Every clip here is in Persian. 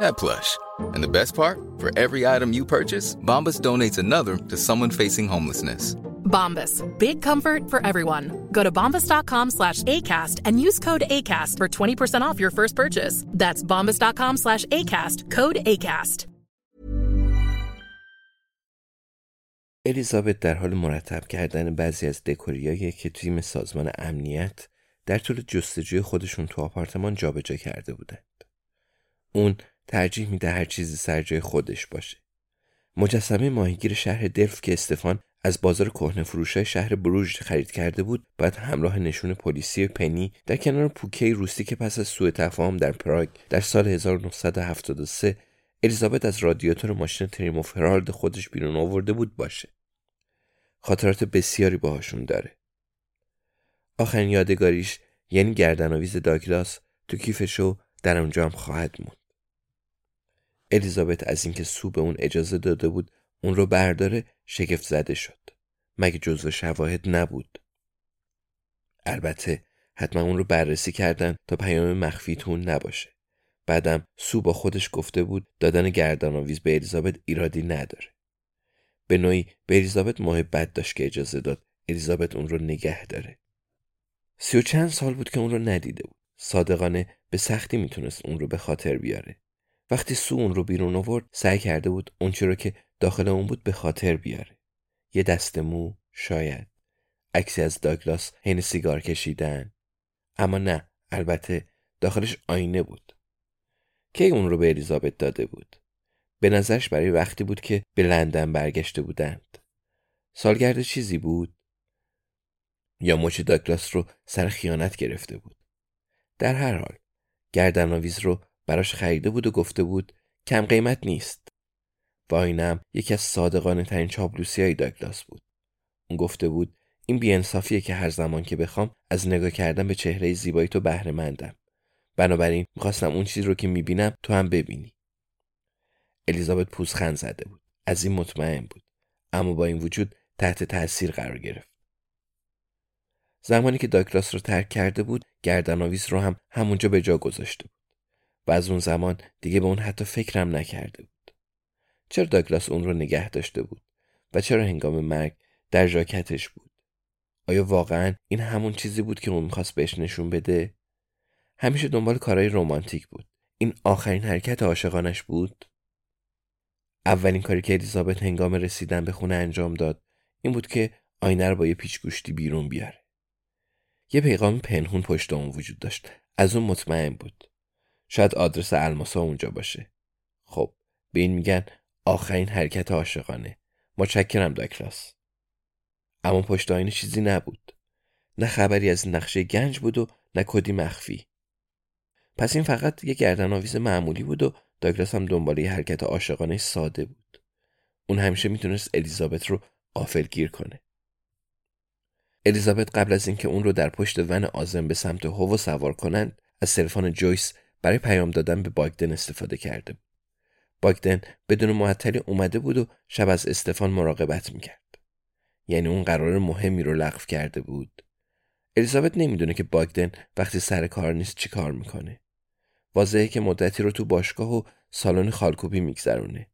that plush. And the best part? For every item you purchase, Bombas donates another to someone facing homelessness. Bombas. Big comfort for everyone. Go to bombas.com slash ACAST and use code ACAST for 20% off your first purchase. That's bombas.com slash ACAST. Code ACAST. الیزابت در حال مرتب کردن بعضی از دکوریایی که تیم سازمان امنیت در طول جستجوی خودشون تو آپارتمان جابجا کرده بودند. اون ترجیح میده هر چیزی سر جای خودش باشه. مجسمه ماهیگیر شهر دلف که استفان از بازار کهنه فروشای شهر بروژ خرید کرده بود باید همراه نشون پلیسی پنی در کنار پوکه روسی که پس از سوء تفاهم در پراگ در سال 1973 الیزابت از رادیاتور ماشین تریموف هرالد خودش بیرون آورده بود باشه. خاطرات بسیاری باهاشون داره. آخرین یادگاریش یعنی گردنآویز داگلاس تو کیفشو در اونجا هم خواهد موند. الیزابت از اینکه سو به اون اجازه داده بود اون رو برداره شگفت زده شد. مگه جزو شواهد نبود. البته حتما اون رو بررسی کردن تا پیام مخفی تون نباشه. بعدم سو با خودش گفته بود دادن گردن آویز به الیزابت ایرادی نداره. به نوعی به الیزابت محبت داشت که اجازه داد الیزابت اون رو نگه داره. سی و چند سال بود که اون رو ندیده بود. صادقانه به سختی می‌تونست اون رو به خاطر بیاره. وقتی سو اون رو بیرون آورد سعی کرده بود اونچه رو که داخل اون بود به خاطر بیاره. یه دست مو شاید. عکسی از داگلاس حین سیگار کشیدن. اما نه البته داخلش آینه بود. کی اون رو به الیزابت داده بود؟ به نظرش برای وقتی بود که به لندن برگشته بودند. سالگرد چیزی بود؟ یا مچ داگلاس رو سر خیانت گرفته بود؟ در هر حال گردنآویز رو براش خریده بود و گفته بود کم قیمت نیست. و آینم یکی از صادقانه ترین چاپلوسی های داگلاس بود. اون گفته بود این بیانصافیه که هر زمان که بخوام از نگاه کردن به چهره زیبایی تو بهره مندم. بنابراین می‌خواستم اون چیز رو که می‌بینم تو هم ببینی. الیزابت پوزخند زده بود. از این مطمئن بود. اما با این وجود تحت تاثیر قرار گرفت. زمانی که داگلاس رو ترک کرده بود گردنآویز رو هم همونجا به جا گذاشته بود و از اون زمان دیگه به اون حتی فکرم نکرده بود. چرا داگلاس اون رو نگه داشته بود؟ و چرا هنگام مرگ در ژاکتش بود؟ آیا واقعا این همون چیزی بود که اون می‌خواست بهش نشون بده؟ همیشه دنبال کارهای رمانتیک بود. این آخرین حرکت عاشقانش بود؟ اولین کاری که الیزابت هنگام رسیدن به خونه انجام داد این بود که آینه رو با یه پیچگوشتی بیرون بیاره. یه پیغام پنهون پشت اون وجود داشت. از اون مطمئن بود. شاید آدرس الماسا اونجا باشه. خب به این میگن آخرین حرکت عاشقانه. متشکرم داکلاس. اما پشت آینه چیزی نبود. نه خبری از نقشه گنج بود و نه کدی مخفی. پس این فقط یه گردن آویز معمولی بود و داگلاس هم دنبال یه حرکت عاشقانه ساده بود. اون همیشه می‌تونست الیزابت رو گیر کنه. الیزابت قبل از اینکه اون رو در پشت ون آزم به سمت هوو سوار کنند از تلفن جویس برای پیام دادن به باگدن استفاده کرده. بود. باگدن بدون معطلی اومده بود و شب از استفان مراقبت می‌کرد. یعنی اون قرار مهمی رو لغو کرده بود. الیزابت نمی‌دونه که باگدن وقتی سر کار نیست چی کار می‌کنه. واضحه که مدتی رو تو باشگاه و سالن خالکوبی میگذرونه.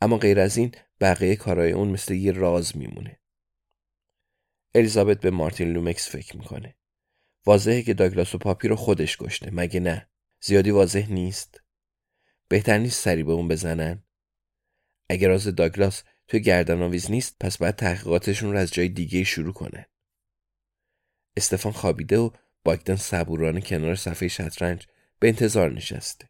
اما غیر از این بقیه کارهای اون مثل یه راز میمونه. الیزابت به مارتین لومکس فکر می‌کنه. واضحه که داگلاس و پاپی رو خودش کشته مگه نه؟ زیادی واضح نیست. بهتر نیست سری به اون بزنن. اگر راز داگلاس توی گردن آویز نیست پس باید تحقیقاتشون رو از جای دیگه شروع کنن. استفان خوابیده و باگدن صبورانه کنار صفحه شطرنج به انتظار نشسته.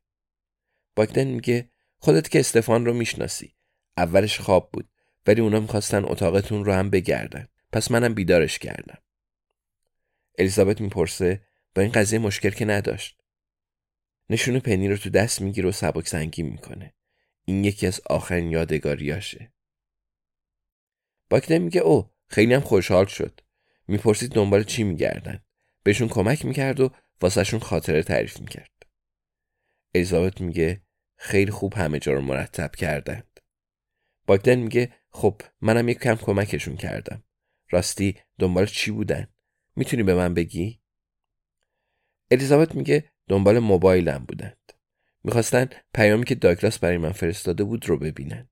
باگدن میگه خودت که استفان رو می‌شناسی. اولش خواب بود ولی اونا می‌خواستن اتاقتون رو هم بگردن. پس منم بیدارش کردم. الیزابت می‌پرسه با این قضیه مشکل که نداشت؟ نشون پنی رو تو دست می‌گیره و سبک سنگین می‌کنه. این یکی از آخرین یادگاریاشه. باکدن میگه او خیلی هم خوشحال شد. می‌پرسید دنبال چی میگردن. بهشون کمک می‌کرد و واسهشون خاطره تعریف می‌کرد. الیزابت میگه خیلی خوب همه جا رو مرتب کردند. باگدن میگه خب منم یک کم کمکشون کردم. راستی دنبال چی بودن؟ می‌تونی به من بگی؟ الیزابت میگه دنبال موبایلم بودند. می‌خواستن پیامی که داگلاس برای من فرستاده بود رو ببینن.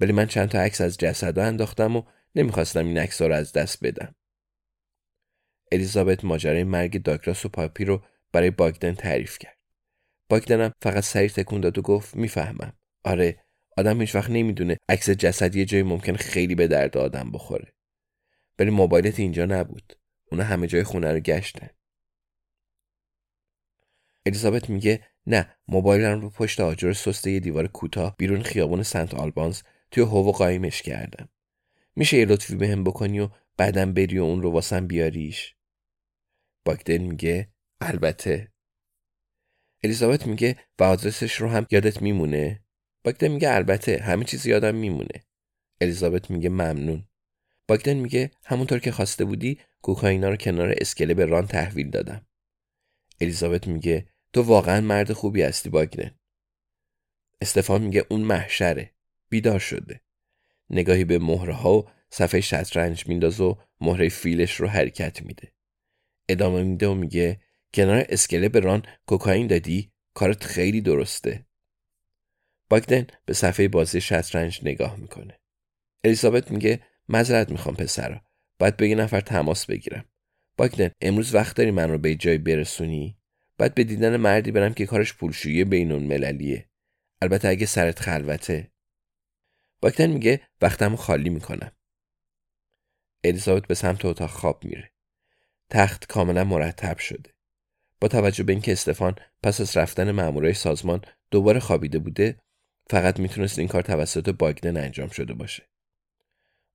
ولی من چند تا عکس از جسد انداختم و نمی‌خواستم این عکس رو از دست بدم. الیزابت ماجرای مرگ داگلاس و پاپی رو برای باگدن تعریف کرد. باگدنم فقط سریع تکون داد و گفت می‌فهمم. آره آدم هیچ وقت نمی‌دونه عکس جسد یه جایی ممکن خیلی به درد آدم بخوره. ولی موبایلت اینجا نبود. اونا همه جای خونه رو گشتن. الیزابت میگه نه موبایلم رو پشت آجر سسته یه دیوار کوتاه بیرون خیابون سنت آلبانز توی هوو قایمش کردم. میشه یه لطفی به هم بکنی و بعدم بری و اون رو واسم بیاریش؟ باگدن میگه البته. الیزابت میگه و آدرسش رو هم یادت میمونه؟ باگدن میگه البته. همه چیز یادم میمونه. الیزابت میگه ممنون. باگدن میگه همونطور که خواسته بودی کوکائینا رو کنار اسکله به ران تحویل دادم. الیزابت میگه تو واقعا مرد خوبی هستی باگدن استفان میگه اون محشره. بیدار شده. نگاهی به مهره ها و صفحه شطرنج میندازه و مهره فیلش رو حرکت میده. ادامه میده و میگه کنار اسکله به ران کوکائین دادی کارت خیلی درسته. باگدن به صفحه بازی شطرنج نگاه می‌کنه. الیزابت میگه مذرت می‌خوام پسرا. باید به نفر تماس بگیرم. باگدن امروز وقت داری من رو به جای برسونی؟ باید به دیدن مردی برم که کارش پولشویی بینون مللیه البته اگه سرت خلوته. باگدن میگه وقتمو خالی می‌کنم. الیزابت به سمت اتاق خواب میره. تخت کاملا مرتب شده. با توجه به اینکه استفان پس از رفتن مامورای سازمان دوباره خوابیده بوده فقط می‌تونست این کار توسط باگدن انجام شده باشه.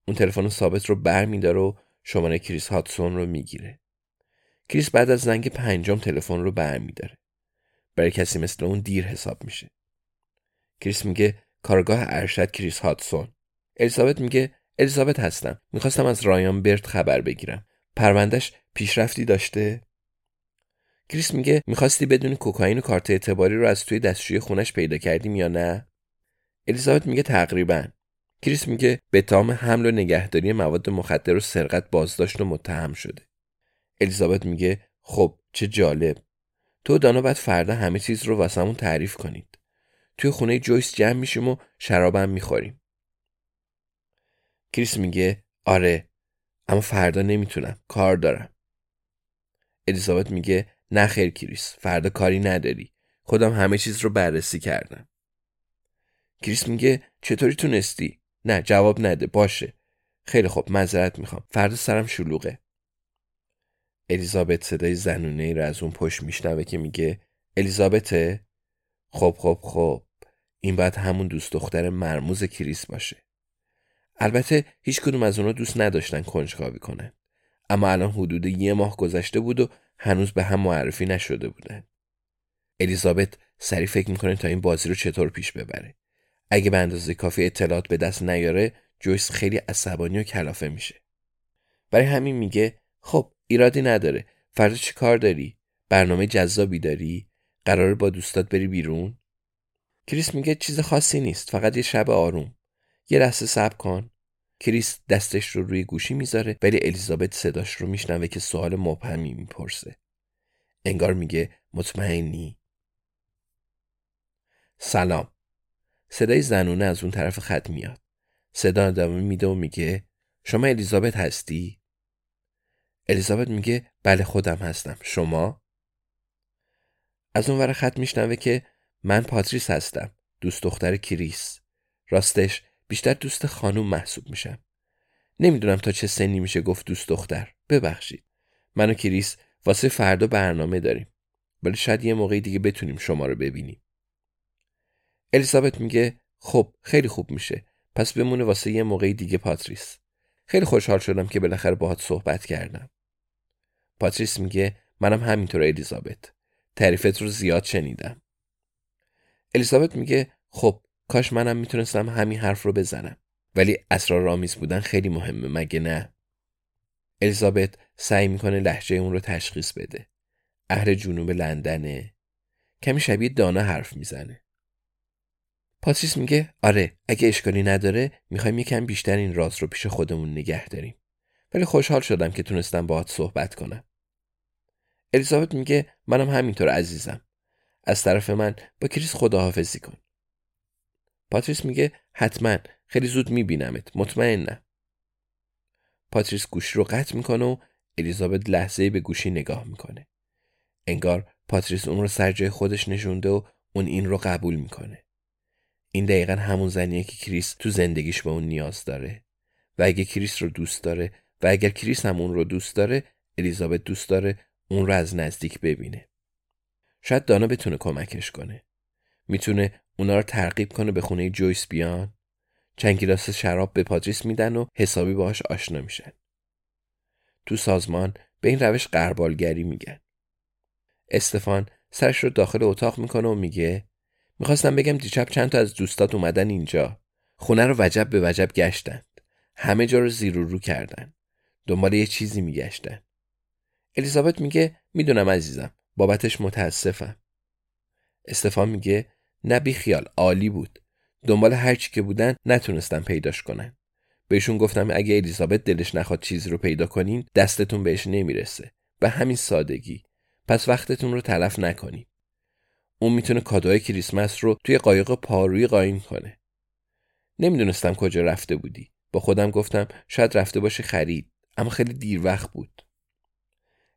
اون تلفن ثابت رو بر میداره و شماره کریس هاتسون رو می‌گیره. کریس بعد از زنگ پنجم تلفن رو بر میداره برای کسی مثل اون دیر حساب میشه. کریس میگه کارآگاه ارشد کریس هاتسون الیزابت میگه الیزابت هستم. می‌خواستم از رایان برت خبر بگیرم. پروندهش پیشرفتی داشته؟ کریس میگه می‌خواستی بدونی کوکائین و کارت اعتباری رو از توی دستشوی خونش پیدا کردیم یا نه؟ الیزابت میگه تقریبا. کریس میگه به تام حمل و نگهداری مواد مخدر و سرقت بازداشت و متهم شده. الیزابت میگه خب چه جالب. تو دانا باید فردا همه چیز رو واسمون تعریف کنید. توی خونه جویس جمع میشیم و شرابم می‌خوریم. کریس میگه آره اما فردا نمی‌تونم کار دارم. الیزابت میگه نه خیر کریس فردا کاری نداری. خودم همه چیز رو بررسی کردم. کریس میگه چطوری تونستی؟ نه جواب نده باشه. خیلی خوب معذرت می‌خوام. فردا سرم شلوغه. الیزابت صدای زنونه ای از اون پشت میشنوه که میگه الیزابته؟ خب خب خب. این باید همون دوست دختر مرموز کریس باشه. البته هیچ کدوم از اونا دوست نداشتن کنجکاوی کنن. اما الان حدود یه ماه گذشته بود و هنوز به هم معرفی نشده بودن. الیزابت سری فکر می‌کنه تا این بازی رو چطور پیش ببره. اگه به اندازه کافی اطلاعات به دست نیاره جویس خیلی عصبانی و کلافه میشه. برای همین میگه خب ایرادی نداره. فردا چی کار داری؟ برنامه جذابی داری؟ قرار با دوستات بری بیرون؟ کریس میگه چیز خاصی نیست فقط یه شب آروم. یه لحظه صبر کن. کریس دستش رو روی گوشی می‌ذاره ولی الیزابت صداش رو میشنوه که سوال مبهمی می‌پرسه. انگار میگه مطمئنی. سلام. صدای زنونه از اون طرف خط میاد. صدا ادامه میده و میگه شما الیزابت هستی؟ الیزابت میگه بله خودم هستم. شما؟ از اون ور خط میشنوه که من پاتریس هستم دوست دختر کریس. راستش بیشتر دوست خانوم محسوب میشم. نمی‌دونم تا چه سنی میشه گفت دوست دختر. ببخشید. من و کریس واسه فردا برنامه داریم. ولی شاید یه موقعی دیگه بتونیم شما رو ببینیم. الیزابت میگه خب خیلی خوب میشه. پس بمونه واسه یه موقعی دیگه پاتریس. خیلی خوشحال شدم که بالاخره باهات صحبت کردم. پاتریس میگه منم همینطور الیزابت. تعریفت رو زیاد شنیدم. الیزابت میگه خب کاش منم می‌تونستم همین حرف رو بزنم. ولی اسرارآمیز بودن خیلی مهمه مگه نه؟ الیزابت سعی می‌کنه لحجه اون رو تشخیص بده. اهل جنوب لندنه. کمی شبیه دانا حرف می‌زنه. پاتریس میگه آره اگه اشکالی نداره می‌خوایم یکم بیشتر این راز رو پیش خودمون نگه داریم. ولی خوشحال شدم که تونستم باهات صحبت کنم. الیزابت میگه منم همینطور عزیزم. از طرف من با کریس خداحافظی کن. پاتریس میگه حتما. خیلی زود میبینمت. مطمئنم. پاتریس گوشی رو قطع می‌کنه و الیزابت لحظه به گوشی نگاه می‌کنه. انگار پاتریس اون رو سر جای خودش نشونده و اون این رو قبول می‌کنه. این دقیقا همون زنیه که کریس تو زندگیش به اون نیاز داره. و اگه کریس رو دوست داره و اگر کریس هم اون رو دوست داره الیزابت دوست داره اون رو از نزدیک ببینه. شاید دانا بتونه کمکش کنه. می‌تونه اونا رو ترغیب کنه به خونه جویس بیان. چند گیلاس شراب به پاتریس میدن و حسابی باهاش آشنا میشن. تو سازمان به این روش قربالگری میگن. استفان سرش رو داخل اتاق می‌کنه و میگه می‌خواستم بگم دیشب چند تا از دوستات اومدن اینجا. خونه رو وجب به وجب گشتند. همه جا رو زیر و رو کردن. دنبال یه چیزی میگشتن. الیزابت میگه می‌دونم عزیزم بابتش متاسفم. استفان میگه نبی خیال عالی بود. دنبال هر چی که بودن نتونستم پیداش کنن. بهشون گفتم اگه الیزابت دلش نخواد چیزی رو پیدا کنین دستتون بهش نمی‌رسه. به همین سادگی. پس وقتتون رو تلف نکنین. اون می‌تونه کادوهای کریسمس رو توی قایق پارویی قایم کنه. نمی‌دونستم کجا رفته بودی. با خودم گفتم شاید رفته باشه خرید. اما خیلی دیر وقت بود.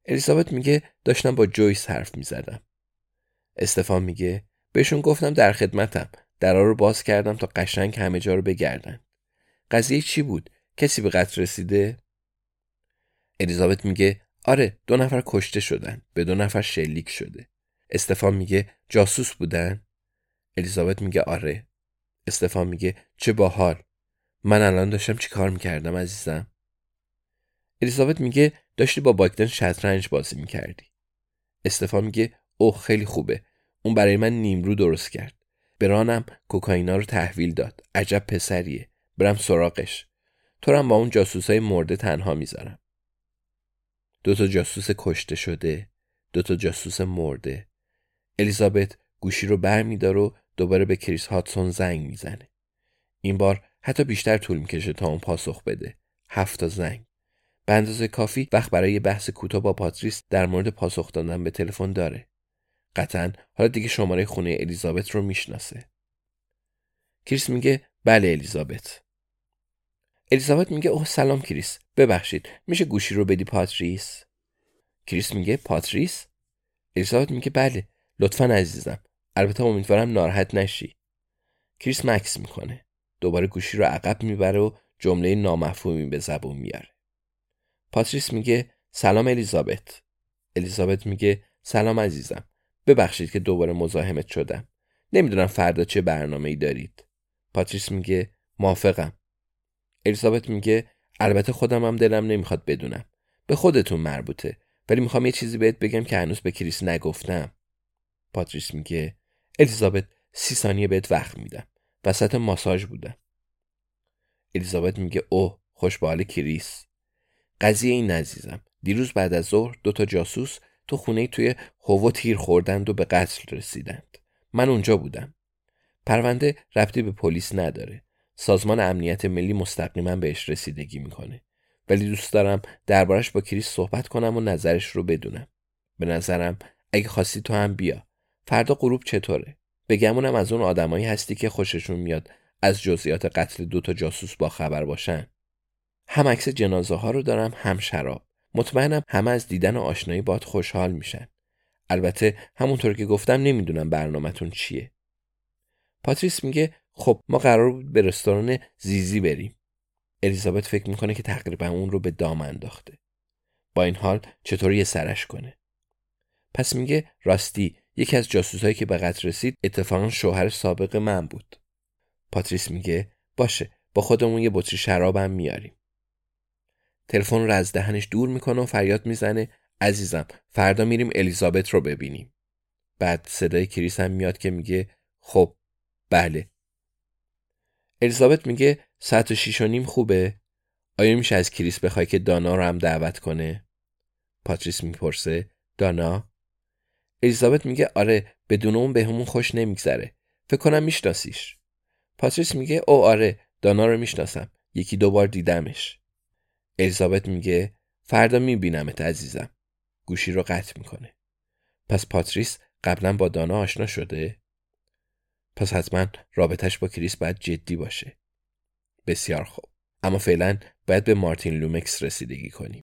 الیزابت میگه داشتم با جویس حرف می‌زدم. استفان میگه بهشون گفتم در خدمتم. درا رو باز کردم تا قشنگ همه جا رو بگردن. قضیه چی بود؟ کسی به قتل رسیده؟ الیزابت میگه آره دو نفر کشته شدن. به دو نفر شلیک شده. استفان میگه جاسوس بودن؟ الیزابت میگه آره. استفان میگه چه باحال. من الان داشتم چی کار می‌کردم عزیزم؟ الیزابت میگه داشتی با باگدن شطرنج بازی می‌کردی. استفان میگه اوه خیلی خوبه. اون برای من نیمرو درست کرد. برانم کوکائینا رو تحویل داد. عجب پسریه. برم سراغش. تو با اون جاسوسای مرده تنها می‌ذارم. دو تا جاسوس کشته شده دو تا جاسوس مرده. الیزابت گوشی رو بر میدار و دوباره به کریس هاتسون زنگ می‌زنه. این بار حتی بیشتر طول می‌کشه تا اون پاسخ بده. هفت تا زنگ. به اندازه کافی وقت برای بحث کوتاه با پاتریس در مورد پاسخ دادن به تلفن داره. قطعا حالا دیگه شماره خونه الیزابت رو می‌شناسه. کریس میگه بله الیزابت. الیزابت میگه اوه سلام کریس ببخشید میشه گوشی رو بدی پاتریس؟ کریس میگه پاتریس؟ الیزابت میگه بله لطفا عزیزم البته امیدوارم ناراحت نشی. کریس مکث می‌کنه دوباره گوشی رو عقب می‌بره و جمله نامفهومی به زبون میاره پاتریس میگه سلام الیزابت. الیزابت میگه سلام عزیزم. ببخشید که دوباره مزاحمت شدم. نمی‌دونم فردا چه برنامه ای دارید. پاتریس میگه موافقم. الیزابت میگه البته خودم هم دلم نمی‌خواد بدونم. به خودتون مربوطه. ولی می‌خوام یه چیزی بهت بگم که هنوز به کریس نگفتم. پاتریس میگه الیزابت سی ثانیه بهت وقت میدم. وسط ماساژ بودم. الیزابت میگه اوه خوش کریس. قضیه این عزیزم. دیروز بعد از ظهر دو تا جاسوس تو خونه توی هوو تیر خوردند و به قتل رسیدند. من اونجا بودم. پرونده ربطی به پلیس نداره. سازمان امنیت ملی مستقیما بهش رسیدگی می‌کنه. ولی دوست دارم دربارش با کریس صحبت کنم و نظرش رو بدونم. به نظرم اگه خواستی تو هم بیا. فردا غروب چطوره؟ بگمونم از اون آدمایی هستی که خوششون میاد از جزئیات قتل دو تا جاسوس با خبر باشن. هم عکس جنازه ها رو دارم هم شراب. مطمئنم همه از دیدن و آشنایی باد خوشحال میشن. البته همونطور که گفتم نمی‌دونم برنامهتون چیه. پاتریس میگه خب ما قرار بود به رستوران زیزی بریم. الیزابت فکر می‌کنه که تقریبا اون رو به دام انداخته. با این حال چطور یه سرش کنه؟ پس میگه راستی یکی از جاسوسایی که به قتل رسید اتفاقا شوهر سابق من بود. پاتریس میگه باشه با خودمون یه بطری شرابم میاریم. تلفن رو از دهنش دور می‌کنه و فریاد می‌زنه عزیزم فردا میریم الیزابت رو ببینیم. بعد صدای کریس هم میاد که میگه خب بله. الیزابت میگه ساعت و شیش و نیم خوبه. آیا میشه از کریس بخوای که دانا رو هم دعوت کنه؟ پاتریس می‌پرسه. دانا؟ الیزابت میگه آره بدون اون بهمون خوش نمیگذره. فکر کنم میشناسیش. پاتریس میگه اوه آره دانا رو می‌شناسم. یکی دو بار دیدمش. الیزابت میگه فردا میبینمت عزیزم. گوشی رو قطع می‌کنه. پس پاتریس قبلا با دانا آشنا شده؟ پس حتما رابطش با کریس باید جدی باشه. بسیار خوب. اما فعلا باید به مارتین لومکس رسیدگی کنیم.